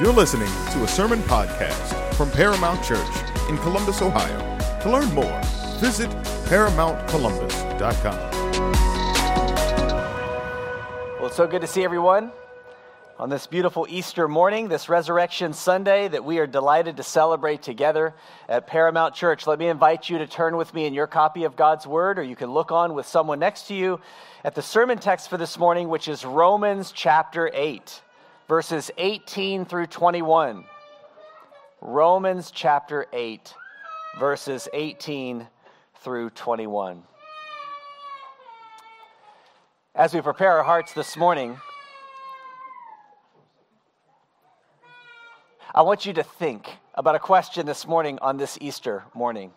You're listening to a sermon podcast from Paramount Church in Columbus, Ohio. To learn more, visit ParamountColumbus.com. Well, it's so good to see everyone on this beautiful Easter morning, this Resurrection Sunday that we are delighted to celebrate together at Paramount Church. Let me invite you to turn with me in your copy of God's Word, or you can look on with someone next to you at the sermon text for this morning, which is Romans chapter 8 verses 18 through 21. Romans chapter 8, verses 18 through 21. As we prepare our hearts this morning, I want you to think about a question this morning on this Easter morning.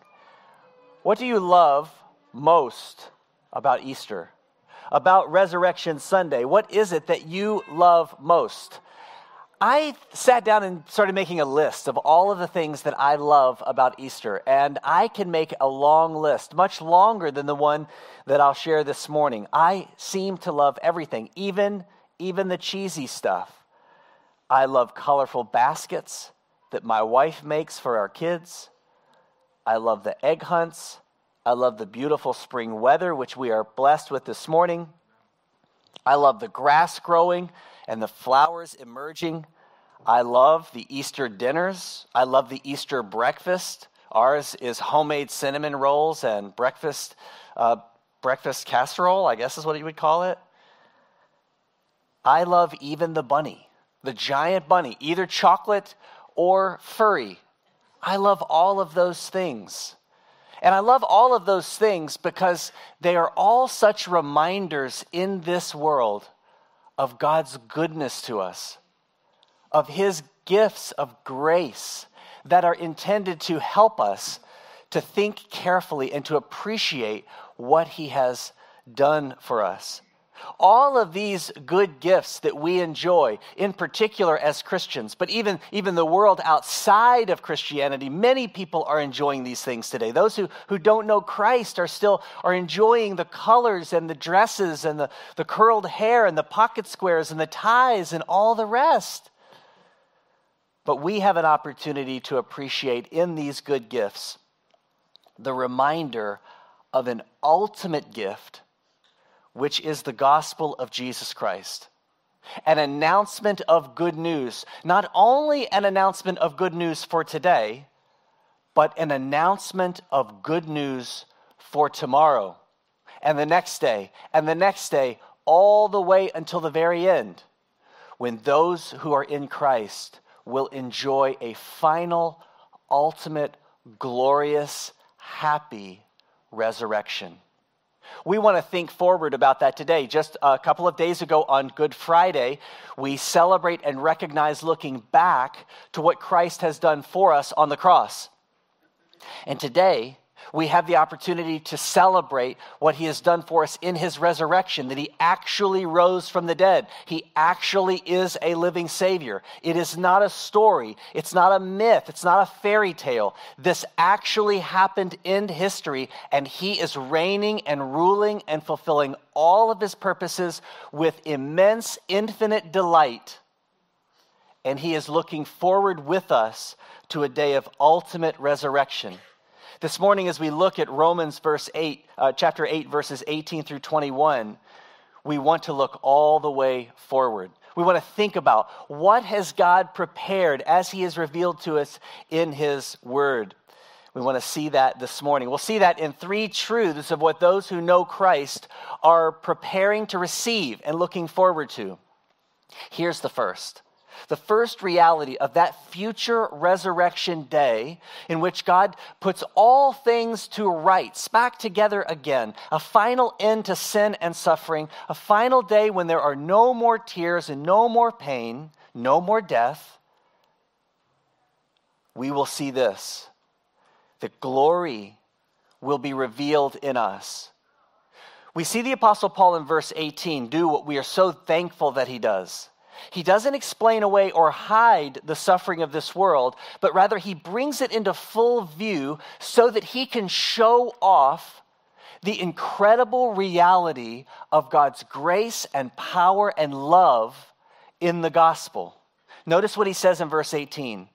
What do you love most about Easter? About Resurrection Sunday. What is it that you love most? I sat down and started making a list of all of the things that I love about Easter, and I can make a long list, much longer than the one that I'll share this morning. I seem to love everything, even, even the cheesy stuff. I love colorful baskets that my wife makes for our kids. I love the egg hunts. I love the beautiful spring weather, which we are blessed with this morning. I love the grass growing and the flowers emerging. I love the Easter dinners. I love the Easter breakfast. Ours is homemade cinnamon rolls and breakfast, uh, breakfast casserole, I guess is what you would call it. I love even the bunny, the giant bunny, either chocolate or furry. I love all of those things. And I love all of those things because they are all such reminders in this world of God's goodness to us, of His gifts of grace that are intended to help us to think carefully and to appreciate what He has done for us. All of these good gifts that we enjoy, in particular as Christians, but even, even the world outside of Christianity, many people are enjoying these things today. Those who, who don't know Christ are still are enjoying the colors and the dresses and the, the curled hair and the pocket squares and the ties and all the rest. But we have an opportunity to appreciate in these good gifts the reminder of an ultimate gift which is the gospel of Jesus Christ. An announcement of good news. Not only an announcement of good news for today, but an announcement of good news for tomorrow and the next day and the next day, all the way until the very end, when those who are in Christ will enjoy a final, ultimate, glorious, happy resurrection. We want to think forward about that today. Just a couple of days ago on Good Friday, we celebrate and recognize looking back to what Christ has done for us on the cross. And today, we have the opportunity to celebrate what he has done for us in his resurrection, that he actually rose from the dead. He actually is a living Savior. It is not a story, it's not a myth, it's not a fairy tale. This actually happened in history, and he is reigning and ruling and fulfilling all of his purposes with immense, infinite delight. And he is looking forward with us to a day of ultimate resurrection. This morning, as we look at Romans verse 8, uh, chapter 8, verses 18 through 21, we want to look all the way forward. We want to think about what has God prepared as he has revealed to us in his word. We want to see that this morning. We'll see that in three truths of what those who know Christ are preparing to receive and looking forward to. Here's the first the first reality of that future resurrection day in which God puts all things to rights, back together again, a final end to sin and suffering, a final day when there are no more tears and no more pain, no more death, we will see this that glory will be revealed in us. We see the Apostle Paul in verse 18 do what we are so thankful that he does. He doesn't explain away or hide the suffering of this world, but rather he brings it into full view so that he can show off the incredible reality of God's grace and power and love in the gospel. Notice what he says in verse 18.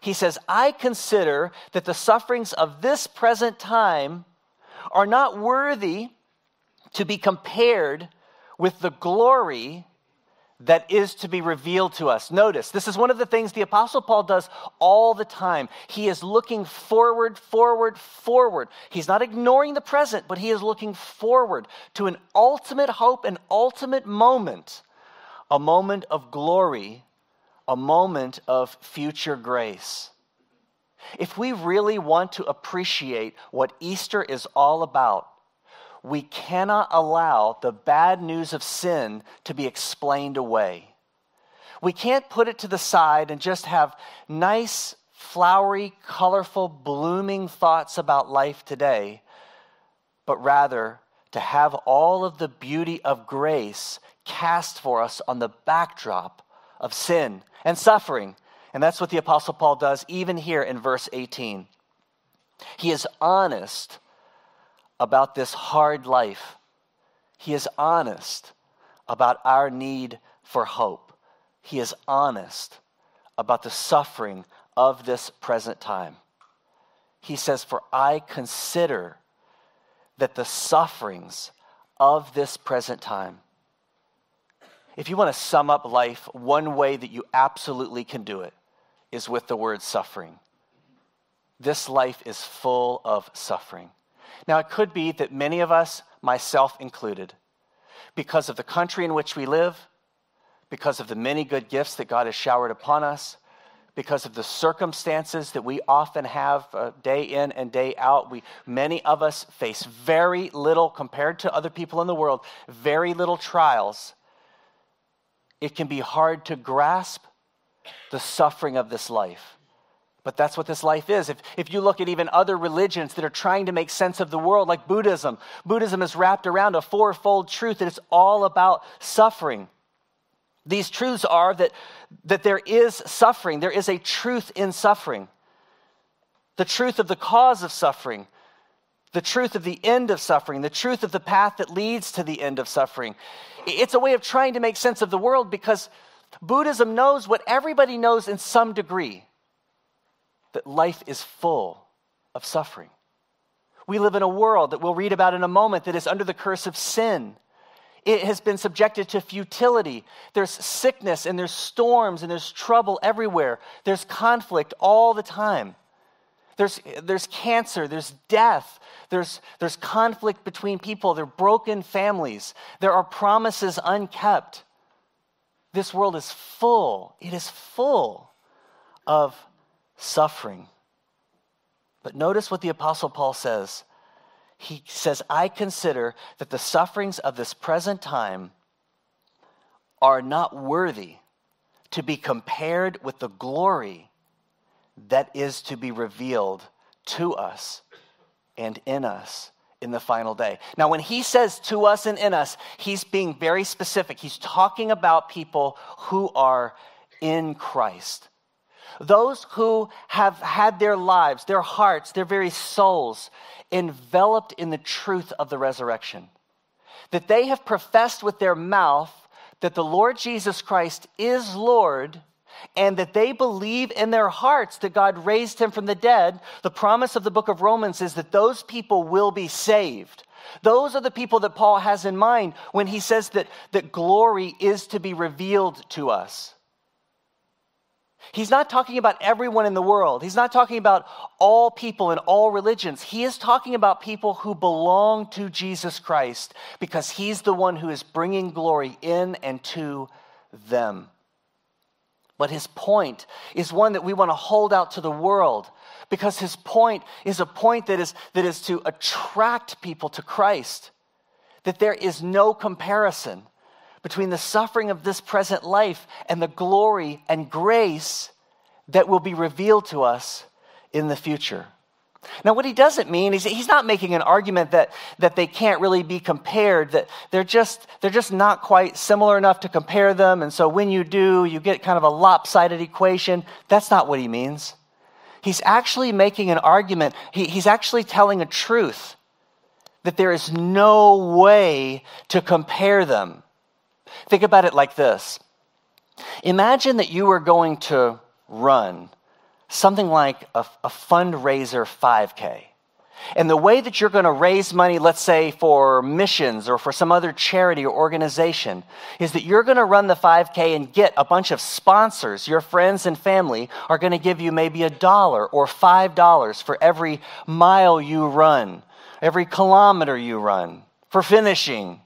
He says, I consider that the sufferings of this present time are not worthy to be compared with the glory that is to be revealed to us. Notice, this is one of the things the Apostle Paul does all the time. He is looking forward, forward, forward. He's not ignoring the present, but he is looking forward to an ultimate hope, an ultimate moment, a moment of glory, a moment of future grace. If we really want to appreciate what Easter is all about, we cannot allow the bad news of sin to be explained away. We can't put it to the side and just have nice, flowery, colorful, blooming thoughts about life today, but rather to have all of the beauty of grace cast for us on the backdrop of sin and suffering. And that's what the Apostle Paul does even here in verse 18. He is honest about this hard life. He is honest about our need for hope. He is honest about the suffering of this present time. He says, For I consider that the sufferings of this present time. If you want to sum up life, one way that you absolutely can do it is with the word suffering. This life is full of suffering. Now, it could be that many of us, myself included, because of the country in which we live, because of the many good gifts that God has showered upon us, because of the circumstances that we often have uh, day in and day out, we, many of us face very little, compared to other people in the world, very little trials. It can be hard to grasp the suffering of this life. But that's what this life is. If, if you look at even other religions that are trying to make sense of the world, like Buddhism, Buddhism is wrapped around a fourfold truth that it's all about suffering. These truths are that, that there is suffering, there is a truth in suffering, the truth of the cause of suffering, the truth of the end of suffering, the truth of the path that leads to the end of suffering. It's a way of trying to make sense of the world because Buddhism knows what everybody knows in some degree that life is full of suffering. We live in a world that we'll read about in a moment that is under the curse of sin. It has been subjected to futility. There's sickness and there's storms and there's trouble everywhere. There's conflict all the time. There's, there's cancer, there's death, there's, there's conflict between people, there are broken families, there are promises unkept. This world is full, it is full of suffering. But notice what the Apostle Paul says. He says, I consider that the sufferings of this present time are not worthy to be compared with the glory that is to be revealed to us and in us in the final day. Now, when he says to us and in us, he's being very specific. He's talking about people who are in Christ. Those who have had their lives, their hearts, their very souls enveloped in the truth of the resurrection. That they have professed with their mouth that the Lord Jesus Christ is Lord and that they believe in their hearts that God raised him from the dead, the promise of the book of Romans is that those people will be saved. Those are the people that Paul has in mind when he says that, that glory is to be revealed to us. He's not talking about everyone in the world. He's not talking about all people in all religions. He is talking about people who belong to Jesus Christ because he's the one who is bringing glory in and to them. But his point is one that we want to hold out to the world because his point is a point that is, that is to attract people to Christ. That there is no comparison between the suffering of this present life and the glory and grace that will be revealed to us in the future. Now, what he doesn't mean is he's not making an argument that, that they can't really be compared, that they're just, they're just not quite similar enough to compare them. And so when you do, you get kind of a lopsided equation. That's not what he means. He's actually making an argument, he, he's actually telling a truth that there is no way to compare them. Think about it like this Imagine that you were going to run something like a, a fundraiser 5K. And the way that you're going to raise money, let's say for missions or for some other charity or organization, is that you're going to run the 5K and get a bunch of sponsors. Your friends and family are going to give you maybe a dollar or five dollars for every mile you run, every kilometer you run, for finishing.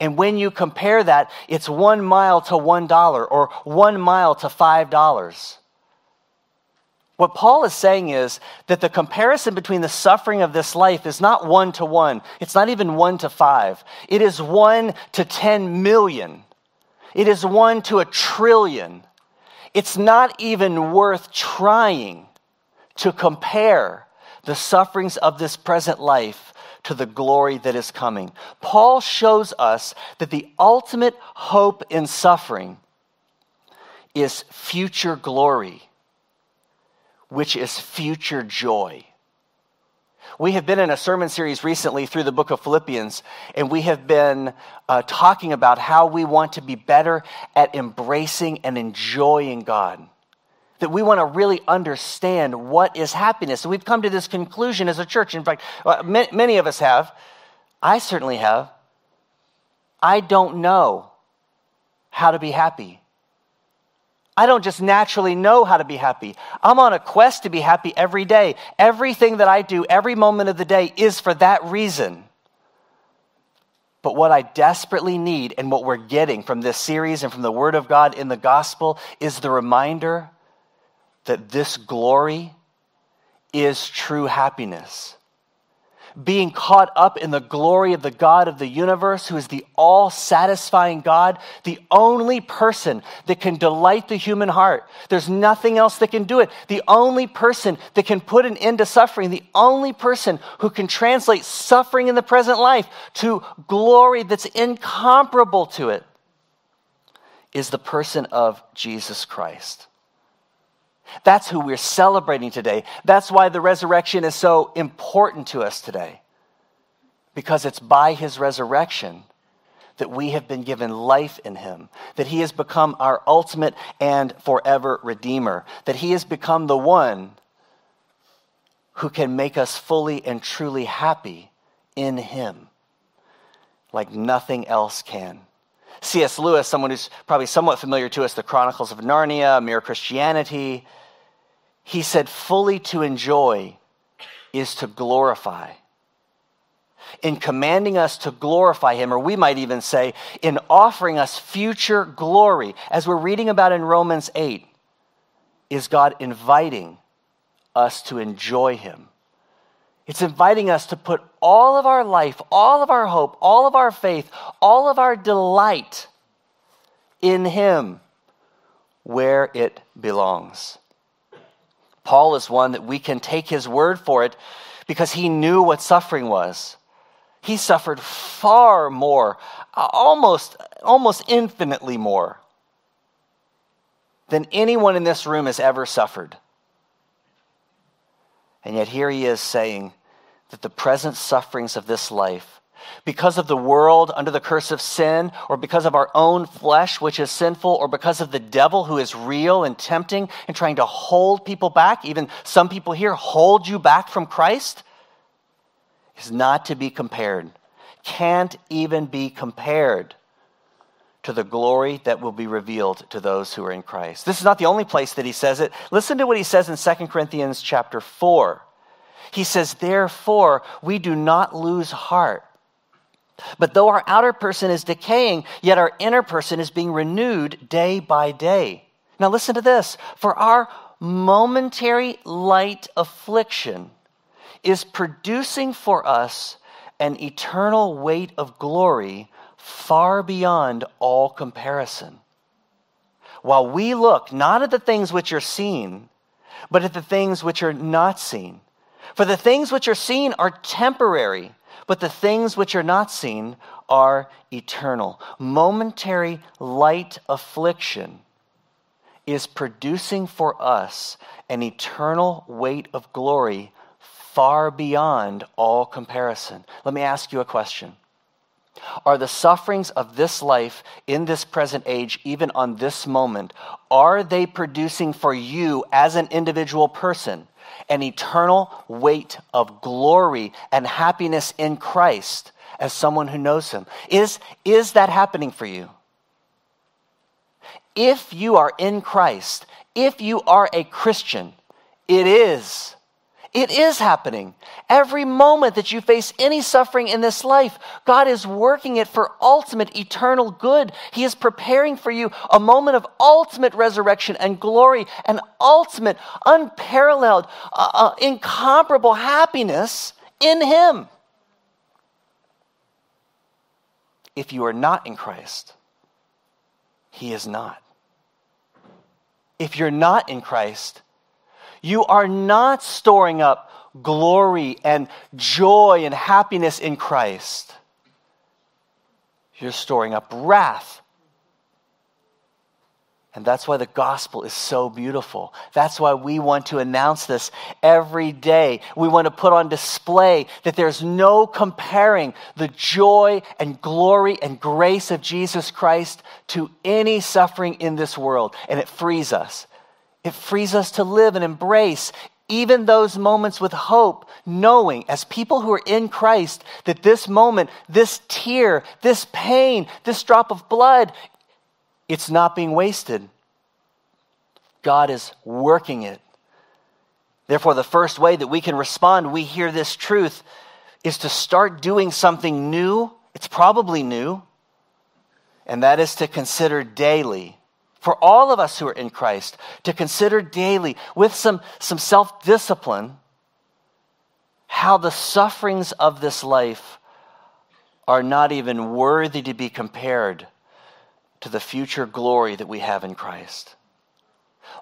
And when you compare that, it's one mile to one dollar or one mile to five dollars. What Paul is saying is that the comparison between the suffering of this life is not one to one. It's not even one to five. It is one to 10 million. It is one to a trillion. It's not even worth trying to compare the sufferings of this present life to the glory that is coming. Paul shows us that the ultimate hope in suffering is future glory which is future joy. We have been in a sermon series recently through the book of Philippians, and we have been uh, talking about how we want to be better at embracing and enjoying God. That we want to really understand what is happiness. And we've come to this conclusion as a church. In fact, uh, many of us have. I certainly have. I don't know how to be happy. I don't just naturally know how to be happy. I'm on a quest to be happy every day. Everything that I do, every moment of the day, is for that reason. But what I desperately need and what we're getting from this series and from the Word of God in the gospel is the reminder that this glory is true happiness being caught up in the glory of the God of the universe, who is the all satisfying God, the only person that can delight the human heart. There's nothing else that can do it. The only person that can put an end to suffering, the only person who can translate suffering in the present life to glory that's incomparable to it, is the person of Jesus Christ. That's who we're celebrating today. That's why the resurrection is so important to us today. Because it's by his resurrection that we have been given life in him, that he has become our ultimate and forever Redeemer, that he has become the one who can make us fully and truly happy in him, like nothing else can. C.S. Lewis, someone who's probably somewhat familiar to us, The Chronicles of Narnia, Mere Christianity, he said, fully to enjoy is to glorify. In commanding us to glorify him, or we might even say, in offering us future glory, as we're reading about in Romans 8, is God inviting us to enjoy him. It's inviting us to put all of our life, all of our hope, all of our faith, all of our delight in him where it belongs. Paul is one that we can take his word for it because he knew what suffering was. He suffered far more, almost, almost infinitely more than anyone in this room has ever suffered. And yet, here he is saying that the present sufferings of this life because of the world under the curse of sin, or because of our own flesh, which is sinful, or because of the devil who is real and tempting and trying to hold people back, even some people here hold you back from Christ, is not to be compared. Can't even be compared to the glory that will be revealed to those who are in Christ. This is not the only place that he says it. Listen to what he says in 2 Corinthians chapter 4. He says, Therefore, we do not lose heart. But though our outer person is decaying, yet our inner person is being renewed day by day. Now, listen to this. For our momentary light affliction is producing for us an eternal weight of glory far beyond all comparison. While we look not at the things which are seen, but at the things which are not seen. For the things which are seen are temporary but the things which are not seen are eternal. Momentary light affliction is producing for us an eternal weight of glory far beyond all comparison. Let me ask you a question. Are the sufferings of this life in this present age, even on this moment, are they producing for you as an individual person an eternal weight of glory and happiness in Christ as someone who knows Him? Is, is that happening for you? If you are in Christ, if you are a Christian, it is. It is happening. Every moment that you face any suffering in this life, God is working it for ultimate eternal good. He is preparing for you a moment of ultimate resurrection and glory and ultimate, unparalleled, uh, uh, incomparable happiness in Him. If you are not in Christ, He is not. If you're not in Christ, you are not storing up glory and joy and happiness in Christ. You're storing up wrath. And that's why the gospel is so beautiful. That's why we want to announce this every day. We want to put on display that there's no comparing the joy and glory and grace of Jesus Christ to any suffering in this world. And it frees us. It frees us to live and embrace even those moments with hope, knowing as people who are in Christ that this moment, this tear, this pain, this drop of blood, it's not being wasted. God is working it. Therefore, the first way that we can respond, we hear this truth, is to start doing something new. It's probably new, and that is to consider daily for all of us who are in Christ to consider daily with some, some self discipline how the sufferings of this life are not even worthy to be compared to the future glory that we have in Christ.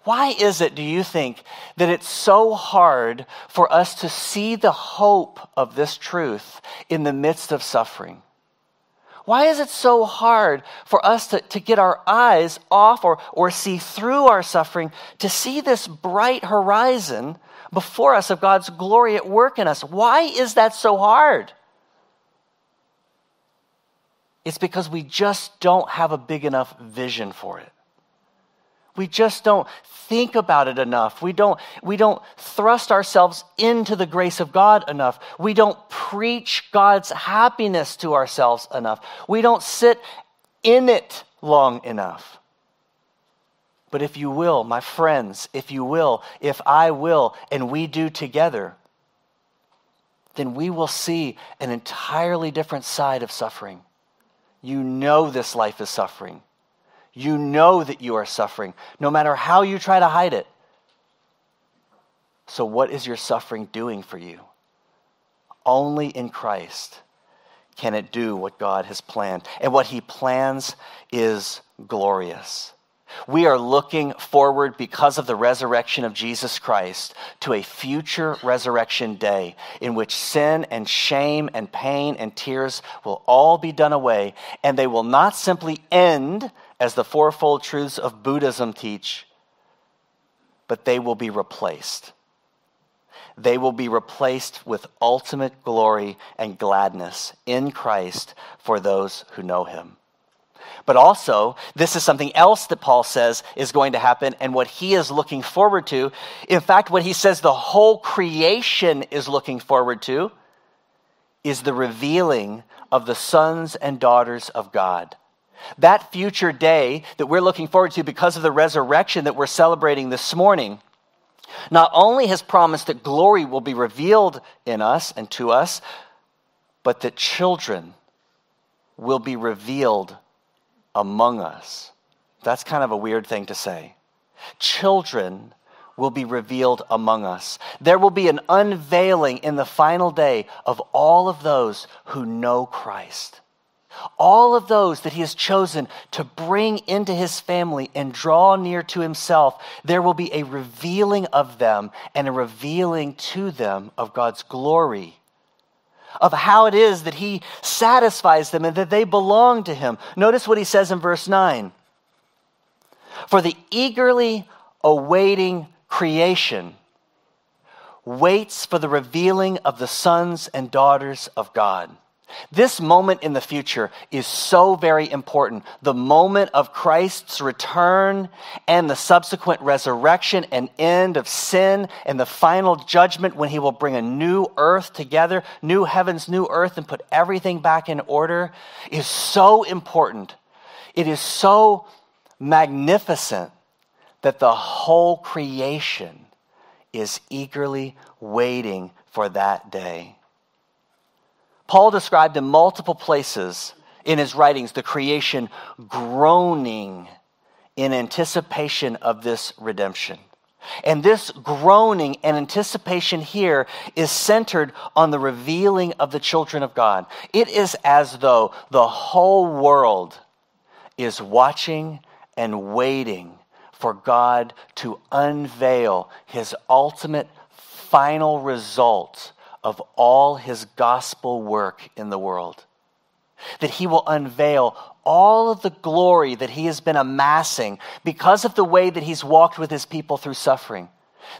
Why is it, do you think, that it's so hard for us to see the hope of this truth in the midst of suffering? Why is it so hard for us to, to get our eyes off or, or see through our suffering to see this bright horizon before us of God's glory at work in us? Why is that so hard? It's because we just don't have a big enough vision for it. We just don't think about it enough. We don't, we don't thrust ourselves into the grace of God enough. We don't preach God's happiness to ourselves enough. We don't sit in it long enough. But if you will, my friends, if you will, if I will, and we do together, then we will see an entirely different side of suffering. You know this life is suffering. You know that you are suffering, no matter how you try to hide it. So, what is your suffering doing for you? Only in Christ can it do what God has planned. And what He plans is glorious. We are looking forward because of the resurrection of Jesus Christ to a future resurrection day in which sin and shame and pain and tears will all be done away, and they will not simply end as the fourfold truths of Buddhism teach, but they will be replaced. They will be replaced with ultimate glory and gladness in Christ for those who know him. But also, this is something else that Paul says is going to happen and what he is looking forward to. In fact, what he says the whole creation is looking forward to is the revealing of the sons and daughters of God. That future day that we're looking forward to because of the resurrection that we're celebrating this morning not only has promised that glory will be revealed in us and to us, but that children will be revealed among us. That's kind of a weird thing to say. Children will be revealed among us. There will be an unveiling in the final day of all of those who know Christ. All of those that he has chosen to bring into his family and draw near to himself, there will be a revealing of them and a revealing to them of God's glory, of how it is that he satisfies them and that they belong to him. Notice what he says in verse 9 For the eagerly awaiting creation waits for the revealing of the sons and daughters of God. This moment in the future is so very important. The moment of Christ's return and the subsequent resurrection and end of sin and the final judgment when he will bring a new earth together, new heavens, new earth, and put everything back in order is so important. It is so magnificent that the whole creation is eagerly waiting for that day. Paul described in multiple places in his writings the creation groaning in anticipation of this redemption. And this groaning and anticipation here is centered on the revealing of the children of God. It is as though the whole world is watching and waiting for God to unveil his ultimate final result of all his gospel work in the world. That he will unveil all of the glory that he has been amassing because of the way that he's walked with his people through suffering.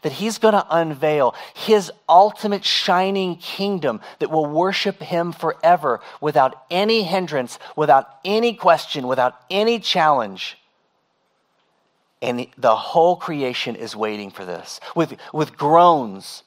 That he's going to unveil his ultimate shining kingdom that will worship him forever without any hindrance, without any question, without any challenge. And the whole creation is waiting for this with, with groans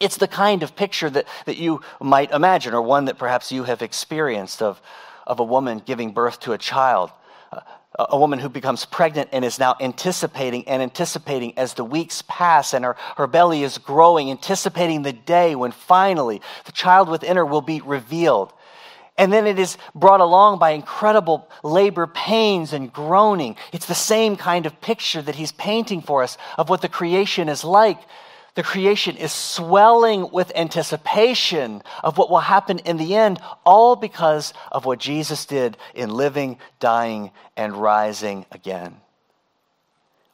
it's the kind of picture that, that you might imagine, or one that perhaps you have experienced of, of a woman giving birth to a child. Uh, a woman who becomes pregnant and is now anticipating and anticipating as the weeks pass and her, her belly is growing, anticipating the day when finally the child within her will be revealed. And then it is brought along by incredible labor pains and groaning. It's the same kind of picture that he's painting for us of what the creation is like the creation is swelling with anticipation of what will happen in the end, all because of what Jesus did in living, dying, and rising again.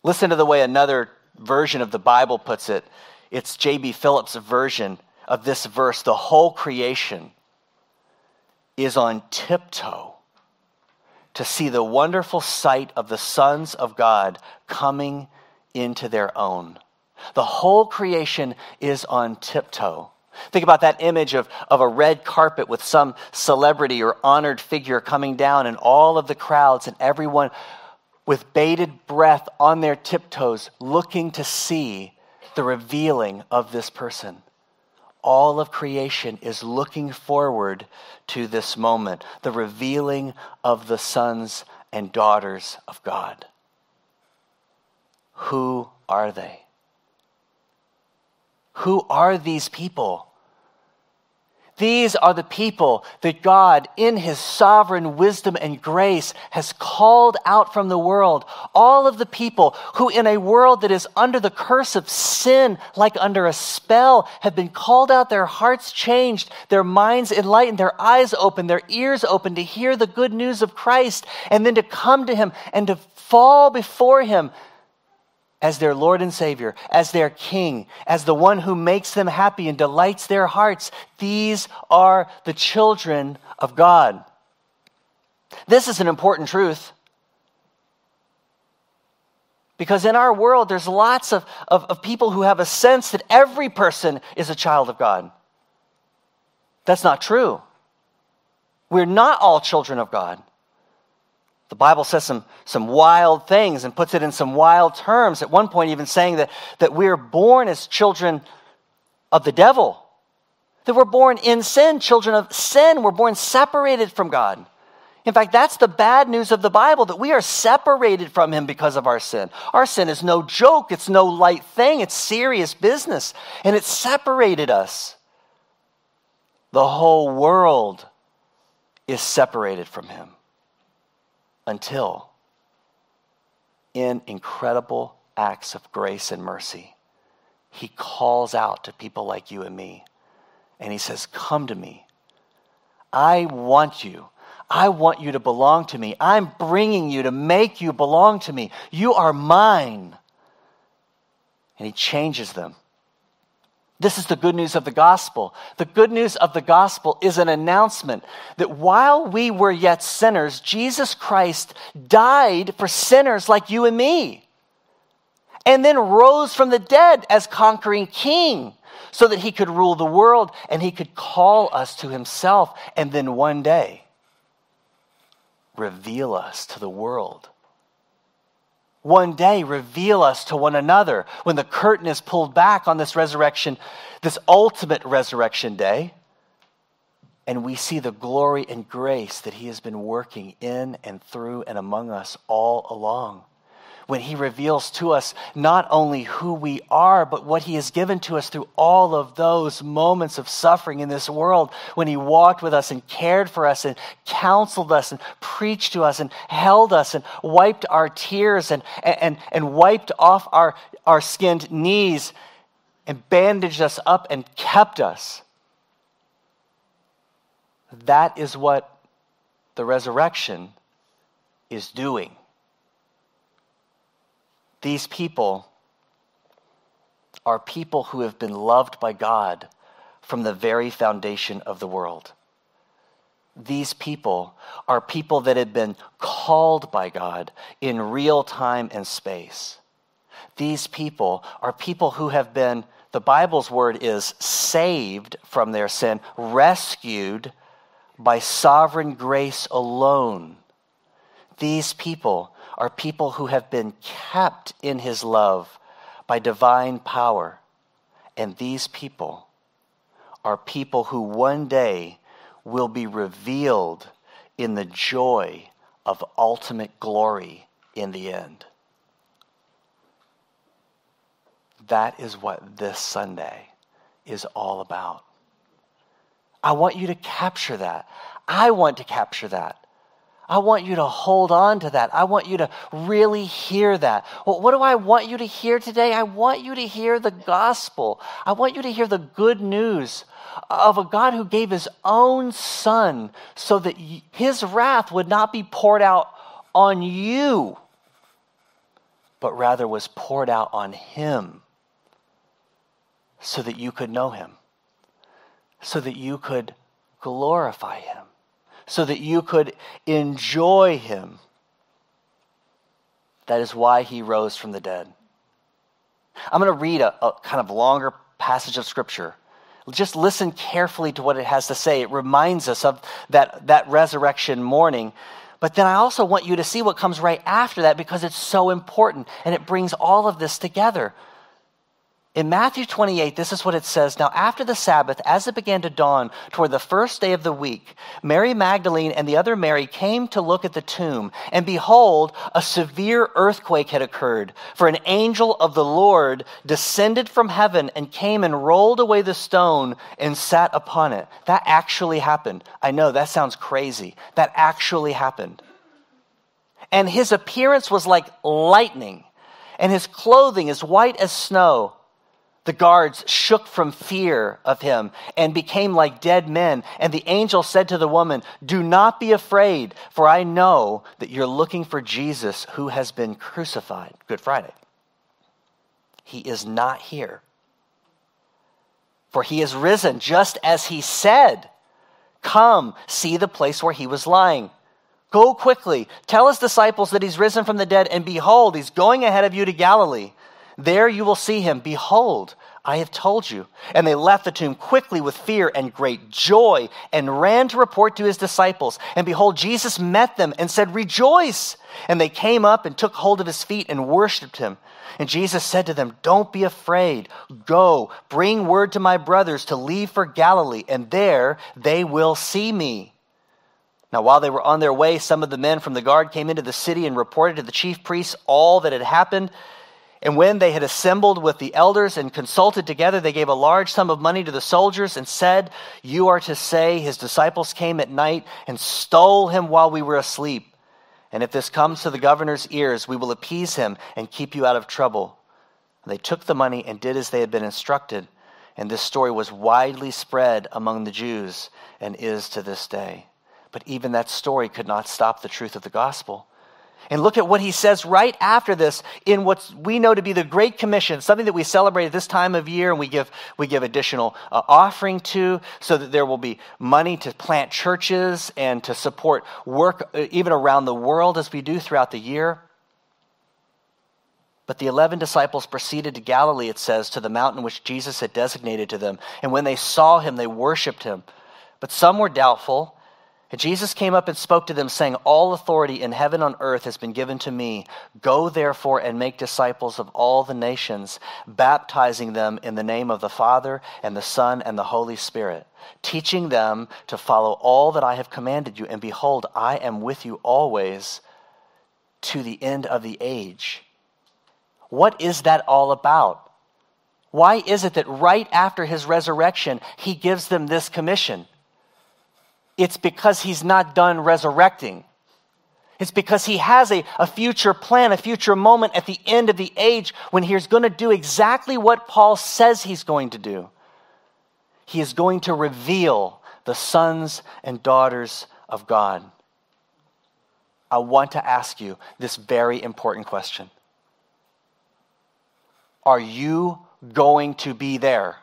Listen to the way another version of the Bible puts it. It's J.B. Phillips' version of this verse. The whole creation is on tiptoe to see the wonderful sight of the sons of God coming into their own. The whole creation is on tiptoe. Think about that image of, of a red carpet with some celebrity or honored figure coming down, and all of the crowds and everyone with bated breath on their tiptoes looking to see the revealing of this person. All of creation is looking forward to this moment, the revealing of the sons and daughters of God. Who are they? Who are these people? These are the people that God, in His sovereign wisdom and grace, has called out from the world. All of the people who, in a world that is under the curse of sin, like under a spell, have been called out, their hearts changed, their minds enlightened, their eyes opened, their ears opened to hear the good news of Christ, and then to come to Him and to fall before Him as their Lord and Savior, as their King, as the one who makes them happy and delights their hearts. These are the children of God. This is an important truth. Because in our world, there's lots of, of, of, people who have a sense that every person is a child of God. That's not true. We're not all children of God. The Bible says some, some wild things and puts it in some wild terms. At one point, even saying that, that we're born as children of the devil, that we're born in sin, children of sin. We're born separated from God. In fact, that's the bad news of the Bible that we are separated from Him because of our sin. Our sin is no joke, it's no light thing, it's serious business, and it separated us. The whole world is separated from Him until, in incredible acts of grace and mercy, he calls out to people like you and me. And he says, Come to me. I want you. I want you to belong to me. I'm bringing you to make you belong to me. You are mine. And he changes them this is the good news of the gospel. The good news of the gospel is an announcement that while we were yet sinners, Jesus Christ died for sinners like you and me, and then rose from the dead as conquering king so that he could rule the world and he could call us to himself and then one day reveal us to the world. One day reveal us to one another when the curtain is pulled back on this resurrection, this ultimate resurrection day and we see the glory and grace that He has been working in and through and among us all along. When He reveals to us not only who we are, but what He has given to us through all of those moments of suffering in this world, when He walked with us and cared for us and counseled us and preached to us and held us and wiped our tears and, and, and wiped off our, our skinned knees and bandaged us up and kept us that is what the resurrection is doing. These people are people who have been loved by God from the very foundation of the world. These people are people that have been called by God in real time and space. These people are people who have been, the Bible's word is saved from their sin, rescued by sovereign grace alone. These people are people who have been kept in his love by divine power. And these people are people who one day will be revealed in the joy of ultimate glory in the end. That is what this Sunday is all about. I want you to capture that. I want to capture that. I want you to hold on to that. I want you to really hear that. Well, what do I want you to hear today? I want you to hear the gospel. I want you to hear the good news of a God who gave his own son so that his wrath would not be poured out on you, but rather was poured out on him so that you could know him so that you could glorify him, so that you could enjoy him. That is why he rose from the dead. I'm going to read a, a, kind of longer passage of scripture. Just listen carefully to what it has to say. It reminds us of that, that resurrection morning. But then I also want you to see what comes right after that because it's so important and it brings all of this together. In Matthew 28, this is what it says Now, after the Sabbath, as it began to dawn toward the first day of the week, Mary Magdalene and the other Mary came to look at the tomb. And behold, a severe earthquake had occurred, for an angel of the Lord descended from heaven and came and rolled away the stone and sat upon it. That actually happened. I know that sounds crazy. That actually happened. And his appearance was like lightning, and his clothing as white as snow. The guards shook from fear of him and became like dead men. And the angel said to the woman, Do not be afraid, for I know that you're looking for Jesus who has been crucified. Good Friday. He is not here, for he is risen just as he said. Come, see the place where he was lying. Go quickly, tell his disciples that he's risen from the dead, and behold, he's going ahead of you to Galilee. There you will see him. Behold, I have told you. And they left the tomb quickly with fear and great joy and ran to report to his disciples. And behold, Jesus met them and said, Rejoice! And they came up and took hold of his feet and worshiped him. And Jesus said to them, Don't be afraid. Go, bring word to my brothers to leave for Galilee, and there they will see me. Now, while they were on their way, some of the men from the guard came into the city and reported to the chief priests all that had happened. And when they had assembled with the elders and consulted together, they gave a large sum of money to the soldiers and said, You are to say, His disciples came at night and stole him while we were asleep. And if this comes to the governor's ears, we will appease him and keep you out of trouble. They took the money and did as they had been instructed. And this story was widely spread among the Jews and is to this day. But even that story could not stop the truth of the gospel. And look at what he says right after this in what we know to be the Great Commission, something that we celebrate at this time of year and we give, we give additional uh, offering to so that there will be money to plant churches and to support work uh, even around the world as we do throughout the year. But the eleven disciples proceeded to Galilee, it says, to the mountain which Jesus had designated to them. And when they saw him, they worshipped him. But some were doubtful. And Jesus came up and spoke to them, saying, All authority in heaven and on earth has been given to me. Go therefore and make disciples of all the nations, baptizing them in the name of the Father and the Son and the Holy Spirit, teaching them to follow all that I have commanded you. And behold, I am with you always to the end of the age. What is that all about? Why is it that right after his resurrection, he gives them this commission? It's because he's not done resurrecting. It's because he has a, a future plan, a future moment at the end of the age when he's going to do exactly what Paul says he's going to do. He is going to reveal the sons and daughters of God. I want to ask you this very important question Are you going to be there?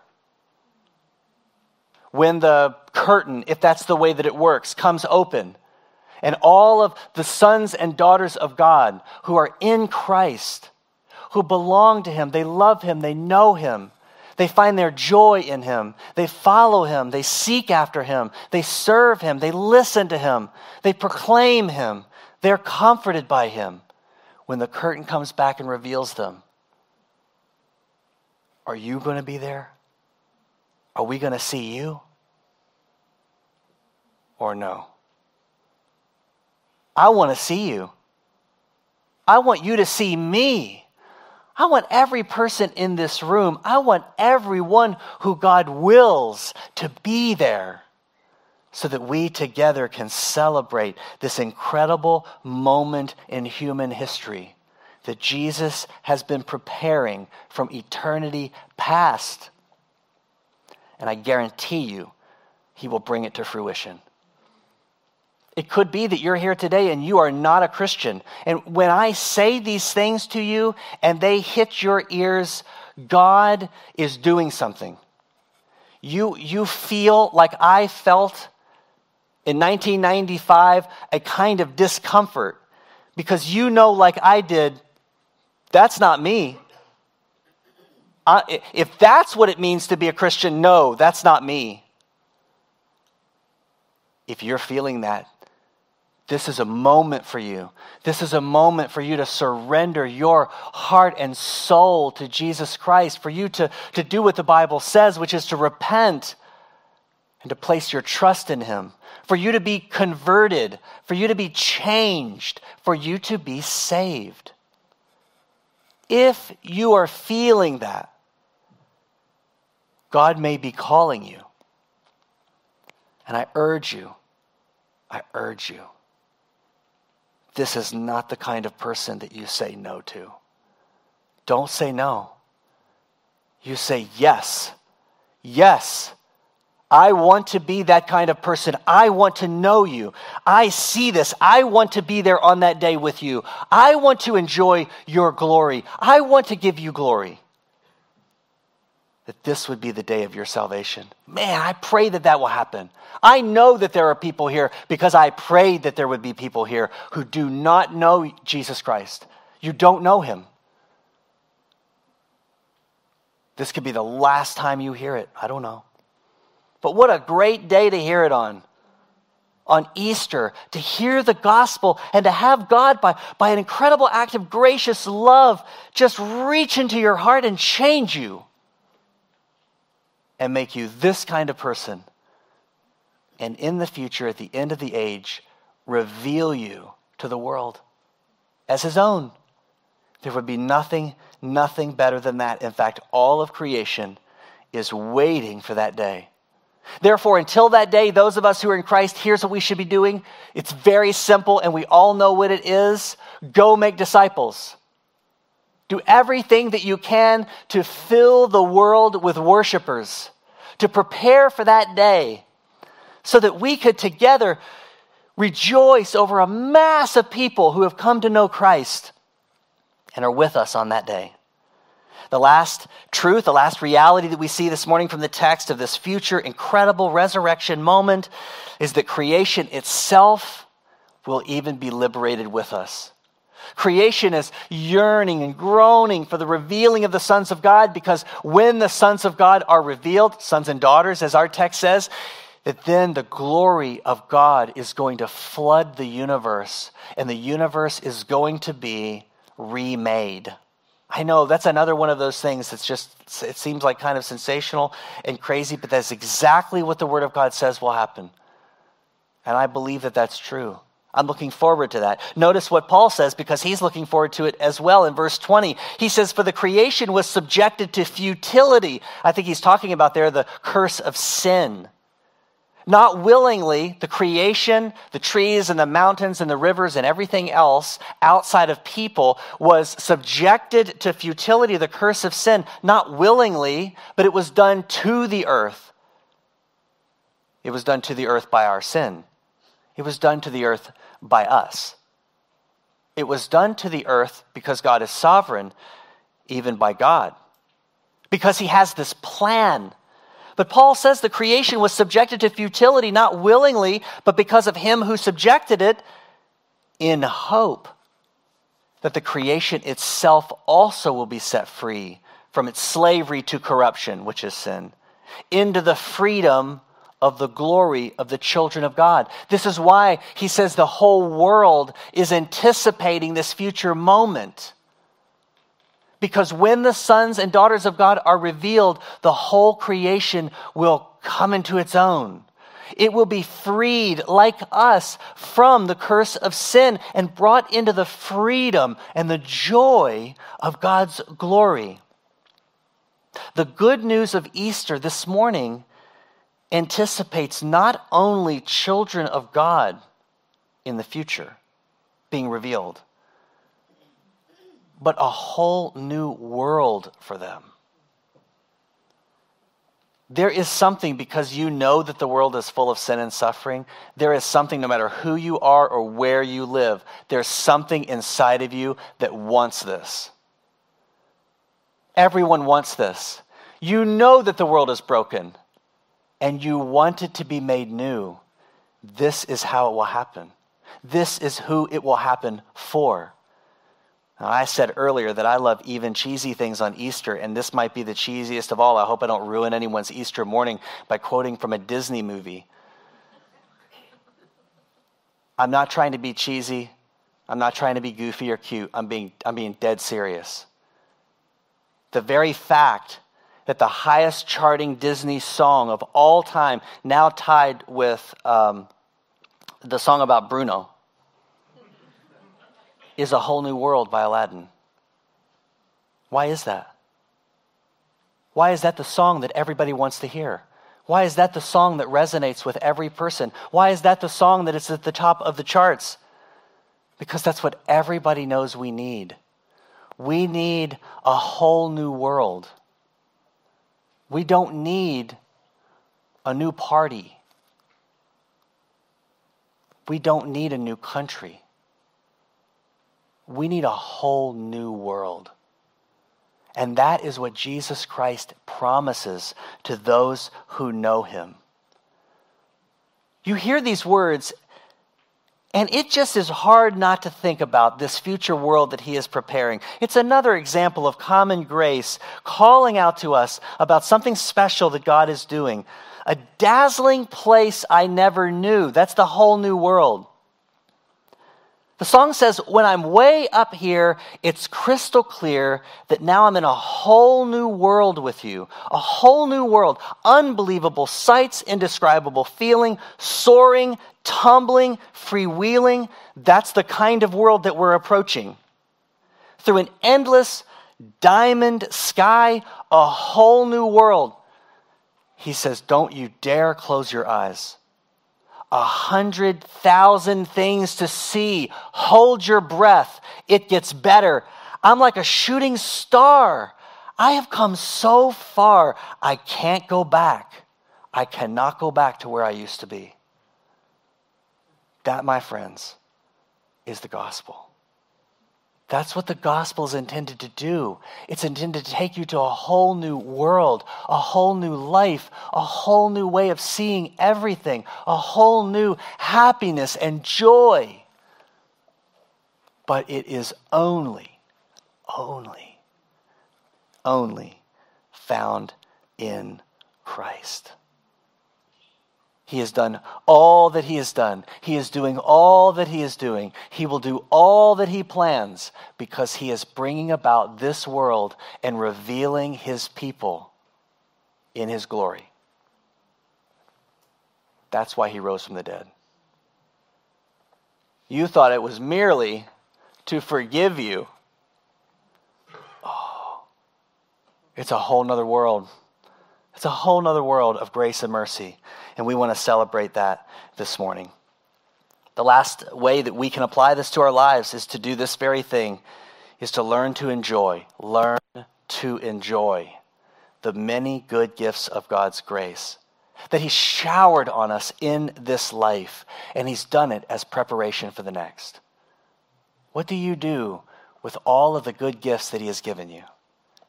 When the curtain, if that's the way that it works, comes open, and all of the sons and daughters of God who are in Christ, who belong to Him, they love Him, they know Him, they find their joy in Him, they follow Him, they seek after Him, they serve Him, they listen to Him, they proclaim Him, they're comforted by Him. When the curtain comes back and reveals them, are you going to be there? Are we going to see you? Or no? I want to see you. I want you to see me. I want every person in this room, I want everyone who God wills to be there so that we together can celebrate this incredible moment in human history that Jesus has been preparing from eternity past and I guarantee you, He will bring it to fruition. It could be that you're here today and you are not a Christian. And when I say these things to you and they hit your ears, God is doing something. You, you feel like I felt in 1995 a kind of discomfort because you know, like I did, that's not me if that's what it means to be a Christian, no, that's not me. If you're feeling that, this is a moment for you. This is a moment for you to surrender your heart and soul to Jesus Christ, for you to, to do what the Bible says, which is to repent and to place your trust in Him, for you to be converted, for you to be changed, for you to be saved. If you are feeling that, God may be calling you. And I urge you, I urge you, this is not the kind of person that you say no to. Don't say no. You say yes. Yes. I want to be that kind of person. I want to know you. I see this. I want to be there on that day with you. I want to enjoy your glory. I want to give you glory that this would be the day of your salvation. Man, I pray that that will happen. I know that there are people here because I prayed that there would be people here who do not know Jesus Christ. You don't know him. This could be the last time you hear it. I don't know. But what a great day to hear it on. On Easter, to hear the gospel and to have God, by, by an incredible act of gracious love, just reach into your heart and change you and make you this kind of person. And in the future, at the end of the age, reveal you to the world as his own. There would be nothing, nothing better than that. In fact, all of creation is waiting for that day. Therefore, until that day, those of us who are in Christ, here's what we should be doing. It's very simple, and we all know what it is go make disciples. Do everything that you can to fill the world with worshipers, to prepare for that day, so that we could together rejoice over a mass of people who have come to know Christ and are with us on that day. The last truth, the last reality that we see this morning from the text of this future incredible resurrection moment is that creation itself will even be liberated with us. Creation is yearning and groaning for the revealing of the sons of God because when the sons of God are revealed, sons and daughters, as our text says, that then the glory of God is going to flood the universe and the universe is going to be remade. I know that's another one of those things that's just, it seems like kind of sensational and crazy, but that's exactly what the Word of God says will happen. And I believe that that's true. I'm looking forward to that. Notice what Paul says because he's looking forward to it as well in verse 20. He says, For the creation was subjected to futility. I think he's talking about there the curse of sin. Not willingly, the creation, the trees and the mountains and the rivers and everything else outside of people was subjected to futility, the curse of sin, not willingly, but it was done to the earth. It was done to the earth by our sin. It was done to the earth by us. It was done to the earth because God is sovereign, even by God. Because he has this plan. But Paul says the creation was subjected to futility, not willingly, but because of him who subjected it, in hope that the creation itself also will be set free from its slavery to corruption, which is sin, into the freedom of the glory of the children of God. This is why he says the whole world is anticipating this future moment. Because when the sons and daughters of God are revealed, the whole creation will come into its own. It will be freed, like us, from the curse of sin and brought into the freedom and the joy of God's glory. The good news of Easter this morning anticipates not only children of God in the future being revealed, but a whole new world for them. There is something because you know that the world is full of sin and suffering. There is something, no matter who you are or where you live, there's something inside of you that wants this. Everyone wants this. You know that the world is broken and you want it to be made new, this is how it will happen. This is who it will happen for. Now, I said earlier that I love even cheesy things on Easter, and this might be the cheesiest of all. I hope I don't ruin anyone's Easter morning by quoting from a Disney movie. I'm not trying to be cheesy. I'm not trying to be goofy or cute. I'm being, I'm being dead serious. The very fact that the highest charting Disney song of all time, now tied with um, the song about Bruno, is A Whole New World by Aladdin. Why is that? Why is that the song that everybody wants to hear? Why is that the song that resonates with every person? Why is that the song that is at the top of the charts? Because that's what everybody knows we need. We need a whole new world. We don't need a new party. We don't need a new country. We need a whole new world. And that is what Jesus Christ promises to those who know him. You hear these words and it just is hard not to think about this future world that he is preparing. It's another example of common grace calling out to us about something special that God is doing. A dazzling place I never knew. That's the whole new world. The song says, When I'm way up here, it's crystal clear that now I'm in a whole new world with you. A whole new world. Unbelievable sights, indescribable feeling, soaring, tumbling, freewheeling. That's the kind of world that we're approaching. Through an endless diamond sky, a whole new world. He says, Don't you dare close your eyes. A hundred thousand things to see. Hold your breath. It gets better. I'm like a shooting star. I have come so far, I can't go back. I cannot go back to where I used to be. That, my friends, is the gospel. That's what the gospel is intended to do. It's intended to take you to a whole new world, a whole new life, a whole new way of seeing everything, a whole new happiness and joy. but it is only, only, only found in Christ. He has done all that he has done. He is doing all that he is doing. He will do all that he plans because he is bringing about this world and revealing his people in his glory. That's why he rose from the dead. You thought it was merely to forgive you. Oh, it's a whole nother world. It's a whole other world of grace and mercy, and we want to celebrate that this morning. The last way that we can apply this to our lives is to do this very thing, is to learn to enjoy, learn to enjoy the many good gifts of God's grace that He showered on us in this life, and He's done it as preparation for the next. What do you do with all of the good gifts that He has given you?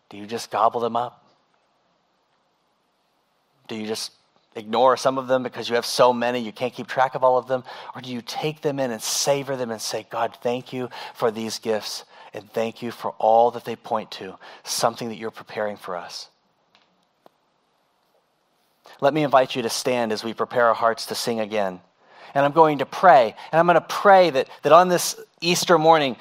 Do you just gobble them up? Do you just ignore some of them because you have so many, you can't keep track of all of them? Or do you take them in and savor them and say, God, thank you for these gifts and thank you for all that they point to, something that you're preparing for us? Let me invite you to stand as we prepare our hearts to sing again. And I'm going to pray. And I'm going to pray that, that on this Easter morning,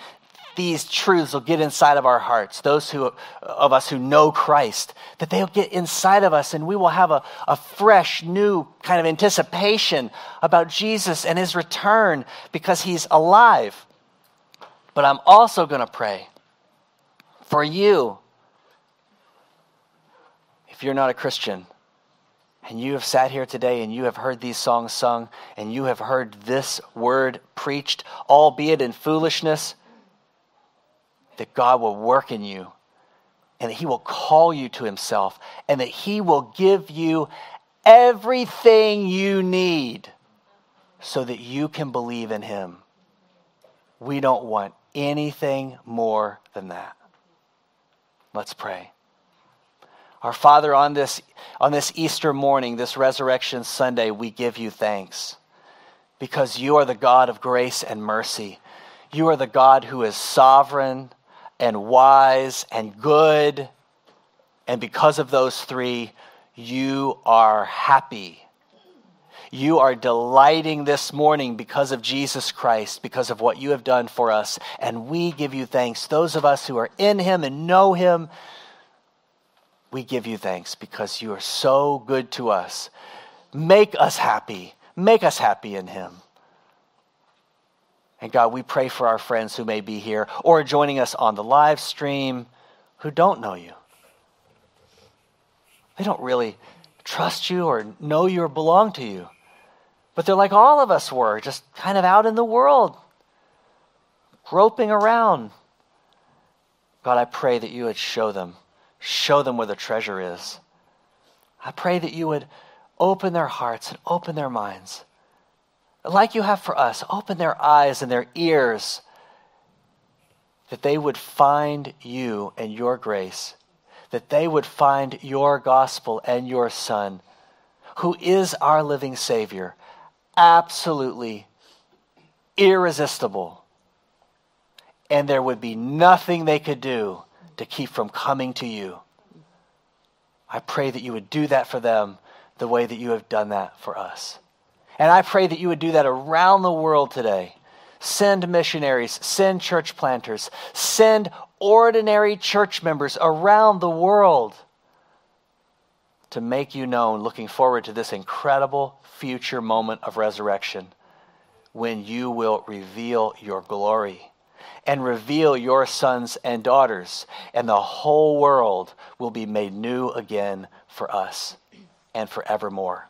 these truths will get inside of our hearts, those who, of us who know Christ, that they'll get inside of us and we will have a, a fresh, new kind of anticipation about Jesus and his return because he's alive. But I'm also going to pray for you, if you're not a Christian, and you have sat here today and you have heard these songs sung and you have heard this word preached, albeit in foolishness, that God will work in you and that He will call you to Himself and that He will give you everything you need so that you can believe in Him. We don't want anything more than that. Let's pray. Our Father, on this, on this Easter morning, this Resurrection Sunday, we give you thanks because you are the God of grace and mercy. You are the God who is sovereign and wise and good. And because of those three, you are happy. You are delighting this morning because of Jesus Christ, because of what you have done for us. And we give you thanks. Those of us who are in Him and know Him, we give you thanks because you are so good to us. Make us happy. Make us happy in Him. And God, we pray for our friends who may be here or joining us on the live stream who don't know you. They don't really trust you or know you or belong to you. But they're like all of us were, just kind of out in the world, groping around. God, I pray that you would show them, show them where the treasure is. I pray that you would open their hearts and open their minds like you have for us, open their eyes and their ears that they would find you and your grace, that they would find your gospel and your Son, who is our living Savior, absolutely irresistible. And there would be nothing they could do to keep from coming to you. I pray that you would do that for them the way that you have done that for us. And I pray that you would do that around the world today. Send missionaries, send church planters, send ordinary church members around the world to make you known, looking forward to this incredible future moment of resurrection when you will reveal your glory and reveal your sons and daughters, and the whole world will be made new again for us and forevermore.